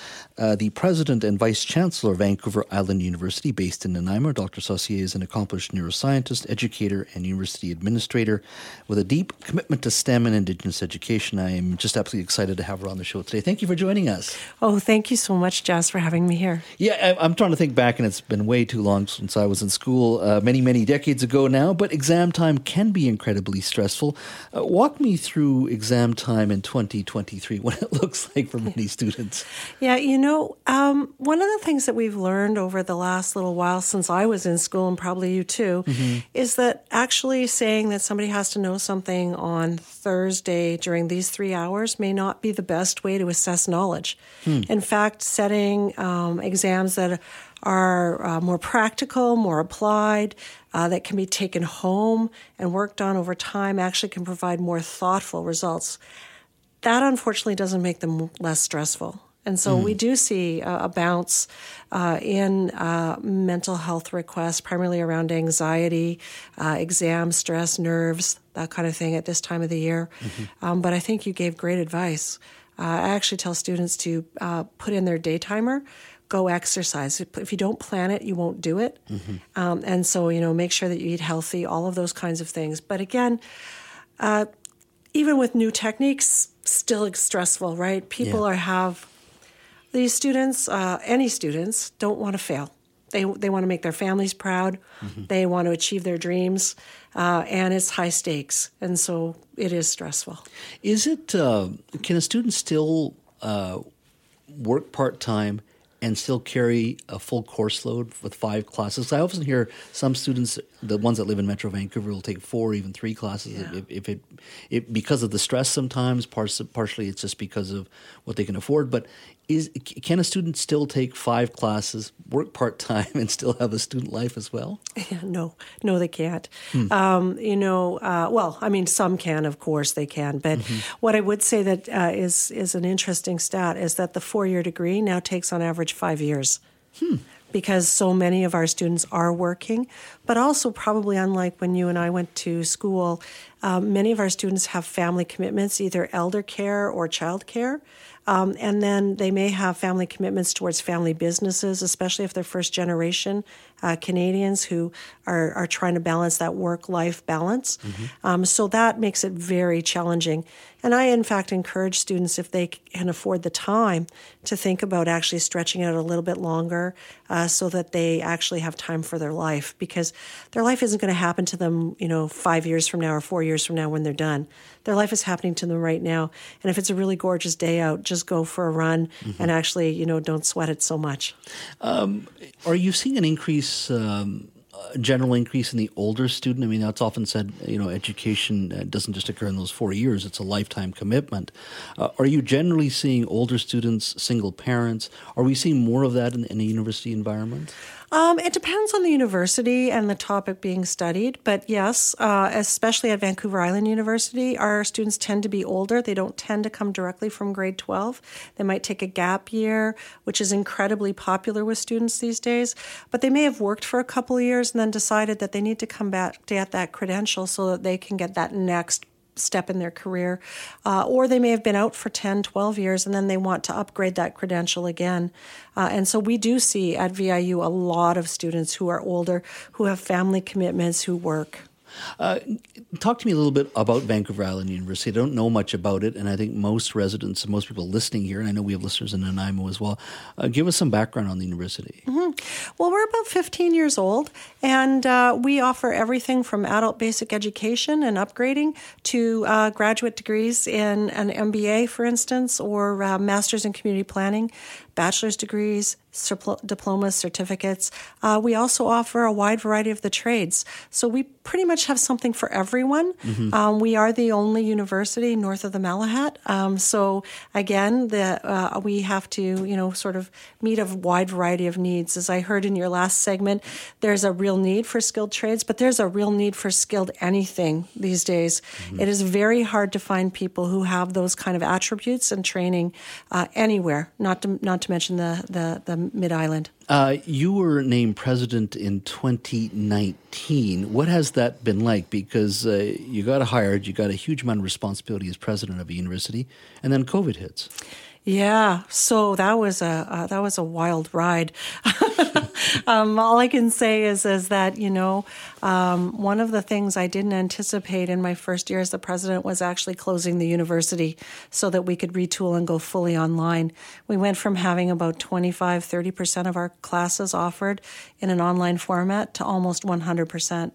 uh, the president and vice chancellor of Vancouver Island University, based in Nanaimo. Dr. Saucier is an accomplished neuroscientist, educator, and university administrator with a deep commitment to STEM and Indigenous education. I am just absolutely excited to have her on the show today. Thank you for joining us. Oh, thank you so much, Jess, for having me here. Yeah, I, am trying to think back, and it's been way too long since I was in school, uh, many, many decades ago now, but exam time can be incredibly stressful. Uh, walk me through exam time in 2023, what it looks like for many students. Yeah, you know, um, one of the things that we've learned over the last little while since I was in school, and probably you too, mm-hmm. is that actually saying that somebody has to know something on Thursday during these three hours may not be the best way to assess knowledge. Hmm. In fact, setting um, exams that are uh, more practical, more applied, uh, that can be taken home and worked on over time actually can provide more thoughtful results. That unfortunately doesn't make them less stressful. And so mm. we do see a, a bounce uh, in uh, mental health requests, primarily around anxiety, uh, exam stress, nerves, that kind of thing at this time of the year. Mm-hmm. Um, but I think you gave great advice. Uh, I actually tell students to uh, put in their day timer go exercise. If you don't plan it, you won't do it. Mm-hmm. Um, and so, you know, make sure that you eat healthy, all of those kinds of things. But again, uh, even with new techniques, still stressful, right? People yeah. are have these students, uh, any students, don't want to fail. They they want to make their families proud. Mm-hmm. They want to achieve their dreams, uh, and it's high stakes, and so it is stressful. Is it? Uh, can a student still uh, work part time and still carry a full course load with five classes. I often hear some students, the ones that live in Metro Vancouver, will take four or even three classes yeah. if, if, it, it, because of the stress. Sometimes, partially, it's just because of what they can afford. But is can a student still take five classes, work part time, and still have a student life as well? Yeah, no, no, they can't. Hmm. Um, you know, uh, well, I mean, some can, of course, they can. But mm-hmm. what I would say that uh, is is an interesting stat is that the four year degree now takes on average five years. Hmm because so many of our students are working, but also probably unlike when you and I went to school, um, many of our students have family commitments, either elder care or child care. Um, and then they may have family commitments towards family businesses, especially if they're first generation uh, Canadians who are, are trying to balance that work life balance. Mm-hmm. Um, so that makes it very challenging. And I, in fact, encourage students, if they can afford the time, to think about actually stretching out a little bit longer uh, so that they actually have time for their life because their life isn't going to happen to them, you know, five years from now or four years years from now when they're done. Their life is happening to them right now. And if it's a really gorgeous day out, just go for a run mm-hmm. and actually, you know, don't sweat it so much. Um, are you seeing an increase? Um, general increase in the older student? I mean, that's often said, you know, education uh, doesn't just occur in those four years, it's a lifetime commitment. Uh, are you generally seeing older students, single parents? Are we seeing more of that in, in a university environment? Um, it depends on the university and the topic being studied. But yes, uh, especially at Vancouver Island University, our students tend to be older. They don't tend to come directly from grade 12. They might take a gap year, which is incredibly popular with students these days. But they may have worked for a couple years and then decided that they need to come back to get that credential so that they can get that next step in their career. Uh, or they may have been out for 10, 12 years and then they want to upgrade that credential again. Uh, and so we do see at VIU a lot of students who are older, who have family commitments, who work. Uh, talk to me a little bit about Vancouver Island University. I don't know much about it, and I think most residents and most people listening here, and I know we have listeners in Nanaimo as well, uh, give us some background on the university. Mm-hmm. Well, we're about 15 years old, and uh, we offer everything from adult basic education and upgrading to uh, graduate degrees in an MBA, for instance, or uh, master's in community planning bachelor's degrees, diplomas, certificates. Uh, we also offer a wide variety of the trades. So we pretty much have something for everyone. Mm-hmm. Um, we are the only university north of the Malahat. Um, so again, the, uh, we have to, you know, sort of meet a wide variety of needs. As I heard in your last segment, there's a real need for skilled trades, but there's a real need for skilled anything these days. Mm-hmm. It is very hard to find people who have those kind of attributes and training uh, anywhere, not to, not to mention the, the, the Mid Island. Uh, you were named president in 2019. What has that been like? Because uh, you got hired, you got a huge amount of responsibility as president of a university, and then COVID hits. Yeah, so that was a uh, that was a wild ride. um, all I can say is is that you know um, one of the things I didn't anticipate in my first year as the president was actually closing the university so that we could retool and go fully online. We went from having about 25, 30 percent of our classes offered in an online format to almost 100 percent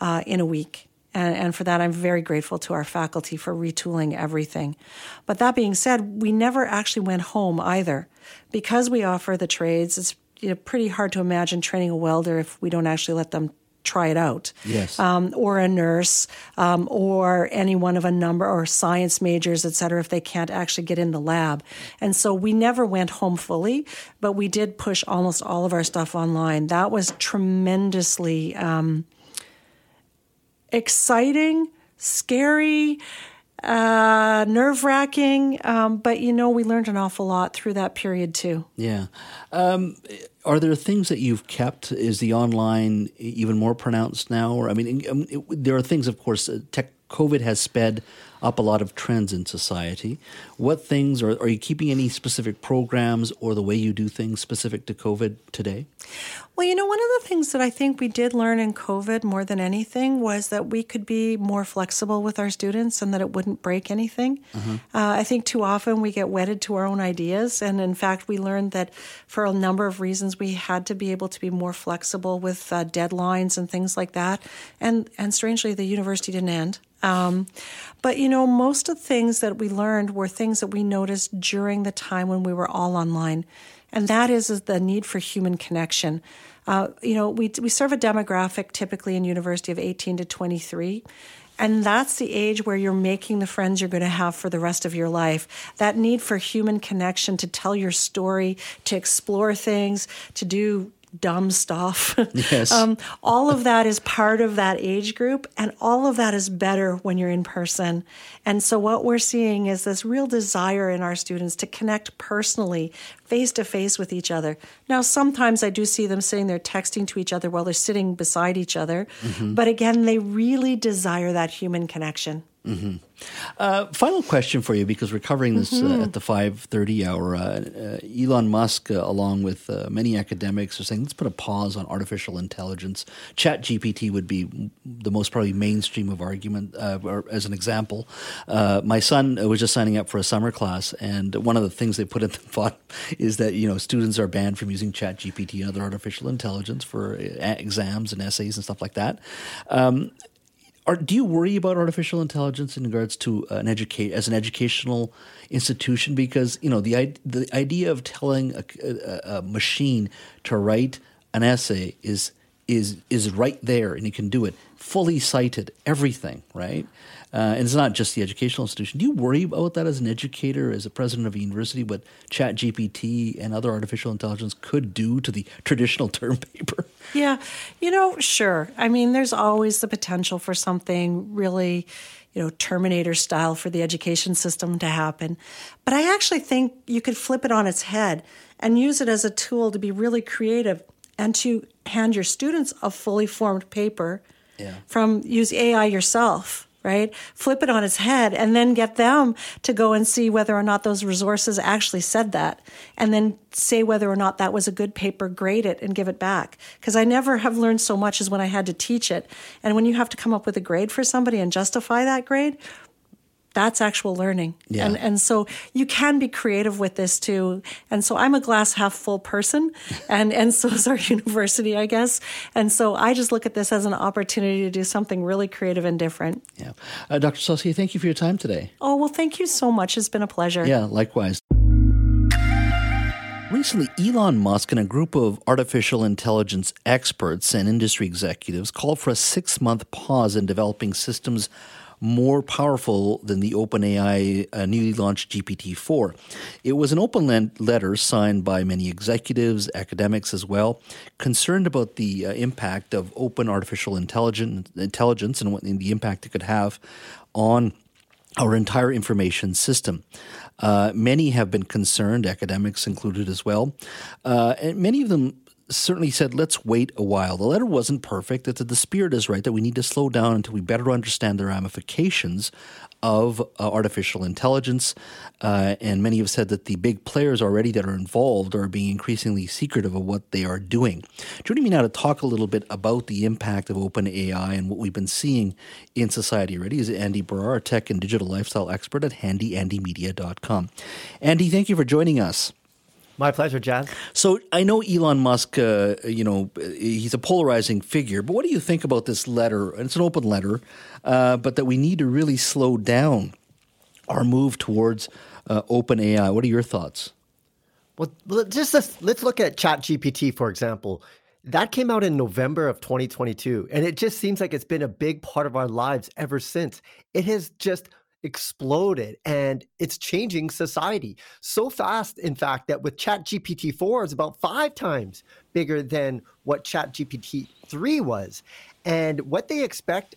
uh, in a week. And, and, for that, I'm very grateful to our faculty for retooling everything. But that being said, we never actually went home either. Because we offer the trades, it's you know, pretty hard to imagine training a welder if we don't actually let them try it out. Yes. Um, or a nurse, um, or any one of a number, or science majors, et cetera, if they can't actually get in the lab. And so we never went home fully, but we did push almost all of our stuff online. That was tremendously. Um, exciting, scary, uh, nerve wracking. Um, but you know, we learned an awful lot through that period too. Yeah. Um, are there things that you've kept? Is the online even more pronounced now? Or I mean, um, there are things, of course. Uh, tech, COVID has sped up a lot of trends in society. What things are, are you keeping any specific programs or the way you do things specific to COVID today? Well, you know, one of the things that I think we did learn in COVID more than anything was that we could be more flexible with our students and that it wouldn't break anything. Uh-huh. Uh, I think too often we get wedded to our own ideas. And in fact, we learned that for a number of reasons, we had to be able to be more flexible with uh, deadlines and things like that. And, and strangely, the university didn't end. Um, but you know, most of the things that we learned were things that we noticed during the time when we were all online, and that is, is the need for human connection. Uh, you know, we we serve a demographic typically in university of 18 to 23. And that's the age where you're making the friends you're going to have for the rest of your life. That need for human connection to tell your story, to explore things, to do dumb stuff. Yes. um, all of that is part of that age group, and all of that is better when you're in person. And so, what we're seeing is this real desire in our students to connect personally, face to face with each other. Now, sometimes I do see them sitting there texting to each other while they're sitting beside each other, mm-hmm. but again, they really desire that human connection. Mm-hmm. Uh, final question for you, because we're covering this mm-hmm. uh, at the five thirty hour. Uh, uh Elon Musk, uh, along with uh, many academics, are saying let's put a pause on artificial intelligence. Chat GPT would be the most probably mainstream of argument. as an example, my son was just signing up for a summer class, and one of the things they put in the thought is that you know students are banned from using Chat GPT and other artificial intelligence for exams and essays and stuff like that. Um, are, do you worry about artificial intelligence in regards to uh, an educate as an educational institution? Because you know the the idea of telling a, a, a machine to write an essay is is is right there, and you can do it fully cited, everything, right? Uh, and it's not just the educational institution. Do you worry about that as an educator, as a president of a university, what Chat GPT and other artificial intelligence could do to the traditional term paper? Yeah, you know, sure. I mean, there's always the potential for something really, you know, Terminator style for the education system to happen. But I actually think you could flip it on its head and use it as a tool to be really creative and to hand your students a fully formed paper yeah. from use AI yourself right? Flip it on its head and then get them to go and see whether or not those resources actually said that and then say whether or not that was a good paper, grade it and give it back. Because I never have learned so much as when I had to teach it. And when you have to come up with a grade for somebody and justify that grade, that's actual learning. Yeah. And and so you can be creative with this too. And so I'm a glass half full person and and so is our university, I guess. And so I just look at this as an opportunity to do something really creative and different. Yeah. Uh, Dr. Saucier, thank you for your time today. Oh, well, thank you so much. It's been a pleasure. Yeah, likewise. Recently, Elon Musk and a group of artificial intelligence experts and industry executives called for a six month pause in developing systems more powerful than the OpenAI uh, newly launched GPT 4. It was an open letter signed by many executives, academics as well, concerned about the uh, impact of open artificial intelligence, intelligence and what the impact it could have on our entire information system. Uh, many have been concerned, academics included as well. Uh, and many of them certainly said, let's wait a while. The letter wasn't perfect. That the spirit is right that we need to slow down until we better understand the ramifications of uh, artificial intelligence. Uh, and many have said that the big players already that are involved are being increasingly secretive of what they are doing. Joining me now to talk a little bit about the impact of open AI and what we've been seeing in society already is Andy Baryer, a tech and digital lifestyle expert at handyandymedia.com. Andy, thank you for joining us. My pleasure, John. So I know Elon Musk, uh, you know, he's a polarizing figure, but what do you think about this letter? It's an open letter, uh, but that we need to really slow down our move towards uh, open AI. What are your thoughts? Well, just let's, let's look at ChatGPT, for example. That came out in November of 2022, and it just seems like it's been a big part of our lives ever since. It has just exploded and it's changing society so fast in fact that with chat gpt-4 is about five times bigger than what chat gpt-3 was. And what they expect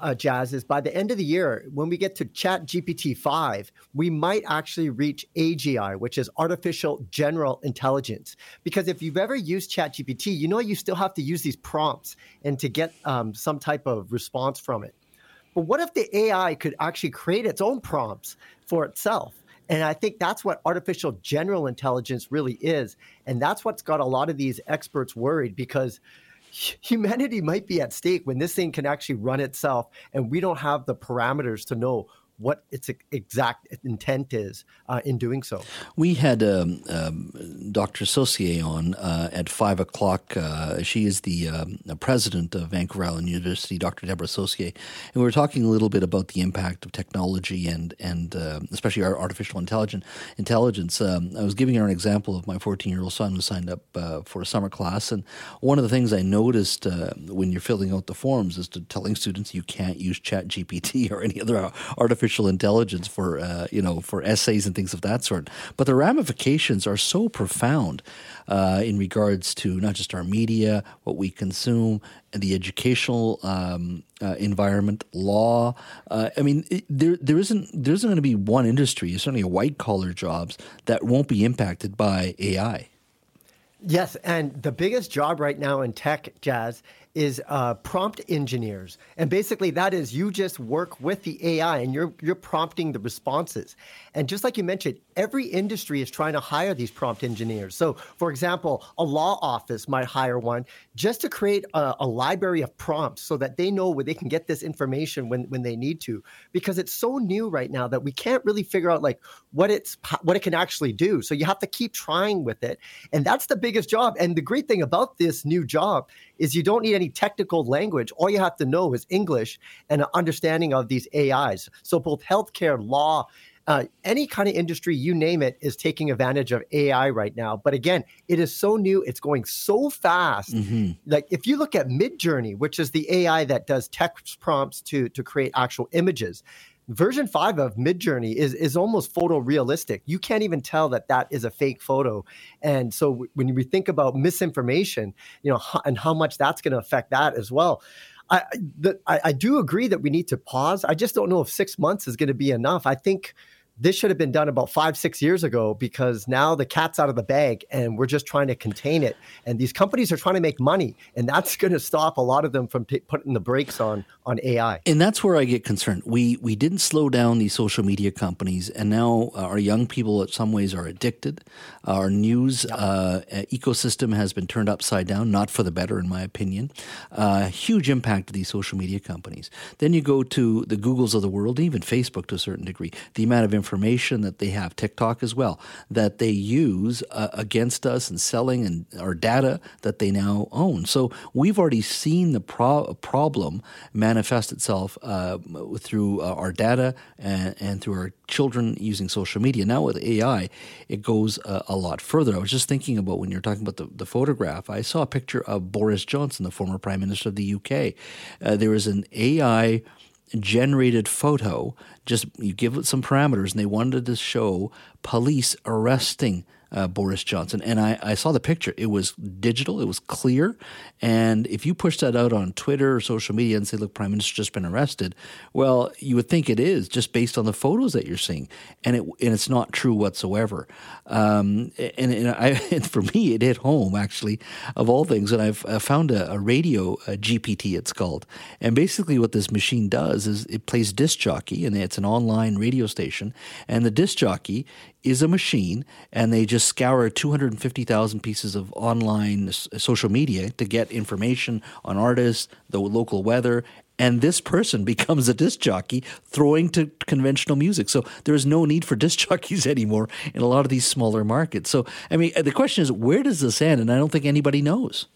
uh, Jas is by the end of the year when we get to chat gpt-5 we might actually reach agi which is artificial general intelligence. Because if you've ever used chat gpt you know you still have to use these prompts and to get um, some type of response from it but what if the AI could actually create its own prompts for itself? And I think that's what artificial general intelligence really is. And that's what's got a lot of these experts worried because humanity might be at stake when this thing can actually run itself and we don't have the parameters to know what its exact intent is uh, in doing so. We had um, um, Dr. Saucier on uh, at five o'clock. Uh, she is the um, president of Vancouver Island University, Dr. Deborah Saucier, and we were talking a little bit about the impact of technology and and uh, especially our artificial intelligence. Intelligence. Um, I was giving her an example of my 14 year old son who signed up uh, for a summer class, and one of the things I noticed uh, when you're filling out the forms is to telling students you can't use Chat GPT or any other artificial artificial intelligence for uh, you know for essays and things of that sort. But the ramifications are so profound uh, in regards to not just our media, what we consume, and the educational um, uh, environment, law. Uh, I mean, it, there there isn't there isn't going to be one industry, certainly white collar jobs that won't be impacted by AI. Yes, and the biggest job right now in tech, Jas, is uh, prompt engineers, and basically that is you just work with the AI and you're you're prompting the responses. And just like you mentioned, every industry is trying to hire these prompt engineers. So, for example, a law office might hire one just to create a, a library of prompts so that they know where they can get this information when when they need to. Because it's so new right now that we can't really figure out like what it's what it can actually do. So you have to keep trying with it, and that's the biggest job. And the great thing about this new job is you don't need any technical language. All you have to know is English and an understanding of these AIs. So both healthcare, law, uh, any kind of industry, you name it, is taking advantage of AI right now. But again, it is so new; it's going so fast. Mm-hmm. Like if you look at Midjourney, which is the AI that does text prompts to to create actual images, version 5 of midjourney is is almost photorealistic you can't even tell that that is a fake photo and so w- when we think about misinformation you know h- and how much that's going to affect that as well I, the, I, I do agree that we need to pause i just don't know if six months is going to be enough i think this should have been done about five, six years ago because now the cat's out of the bag and we're just trying to contain it. And these companies are trying to make money, and that's going to stop a lot of them from t- putting the brakes on on AI. And that's where I get concerned. We we didn't slow down these social media companies, and now our young people, in some ways, are addicted. Our news uh, ecosystem has been turned upside down, not for the better, in my opinion. Uh, huge impact of these social media companies. Then you go to the Googles of the world, even Facebook to a certain degree. The amount of information that they have, TikTok as well, that they use uh, against us and selling and our data that they now own. So we've already seen the pro- problem manifest itself uh, through uh, our data and, and, through our children using social media. Now with AI, it goes uh, a lot further. I was just thinking about when you're talking about the, the, photograph, I saw a picture of Boris Johnson, the former Prime Minister of the UK. Uh, there was an AI generated photo. Just you give it some parameters, and they wanted to show police arresting uh, Boris Johnson. And I, I, saw the picture. It was digital, it was clear. And if you push that out on Twitter or social media and say, look, Prime Minister's just been arrested, well, you would think it is just based on the photos that you're seeing. And, it, and it's not true whatsoever. Um, and, and, I, and, for me, it hit home, actually, of all things. And I've I found a, a radio a GPT, it's called. And basically, what this machine does is it plays disc jockey, and it's an online radio station. And the disc jockey is a machine, and they just scour 250,000 pieces of online social media to get information on artists, the local weather, and this person becomes a disc jockey throwing to conventional music. So there's no need for disc jockeys anymore in a lot of these smaller markets. So, I mean, uh, the question is, where does this end? And I don't think anybody knows.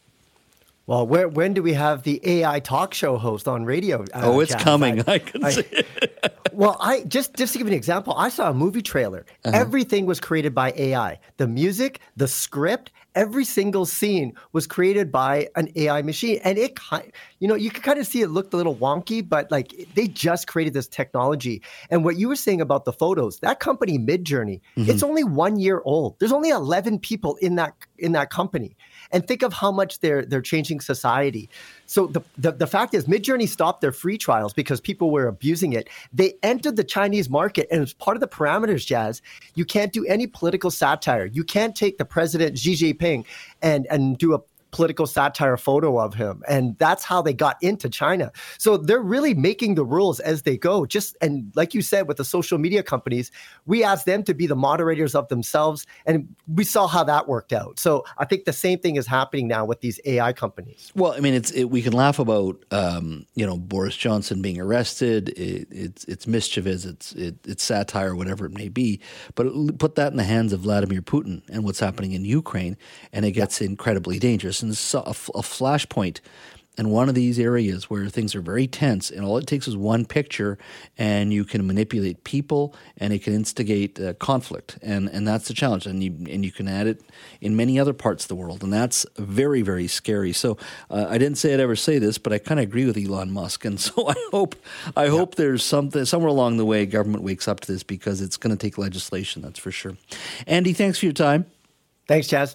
Well, where, when do we have the AI talk show host on radio? Uh, oh, it's coming. I, I can I, see it. well, I just just to give you an example, I saw a movie trailer. Uh-huh. Everything was created by AI. The music, the script, every single scene was created by an AI machine, and it, kind, you know, you can kind of see it looked a little wonky, but like they just created this technology. And what you were saying about the photos, that company Midjourney, mm-hmm. it's only one year old. There's only 11 people in that in that company and think of how much they're they're changing society. So the, the, the fact is, Midjourney stopped their free trials because people were abusing it. They entered the Chinese market, and as part of the parameters, Jas, you can't do any political satire. You can't take the president Xi Jinping and and do a political satire photo of him. And that's how they got into China. So they're really making the rules as they go. Just and like you said, with the social media companies, we asked them to be the moderators of themselves. And we saw how that worked out. So I think the same thing is happening now with these AI companies. Well, I mean, it's it, we can laugh about um, you know Boris Johnson being arrested. It, it's it's mischievous. It's it, it's satire, whatever it may be. But put that in the hands of Vladimir Putin and what's happening in Ukraine, and it gets incredibly dangerous a, a flashpoint in one of these areas where things are very tense, and all it takes is one picture, and you can manipulate people, and it can instigate uh, conflict, and and that's the challenge. And you and you can add it in many other parts of the world, and that's very very scary. So uh, I didn't say I'd ever say this, but I kind of agree with Elon Musk, and so I hope I yeah. hope there's something somewhere along the way government wakes up to this because it's going to take legislation. That's for sure. Andy, thanks for your time. Thanks, Jas.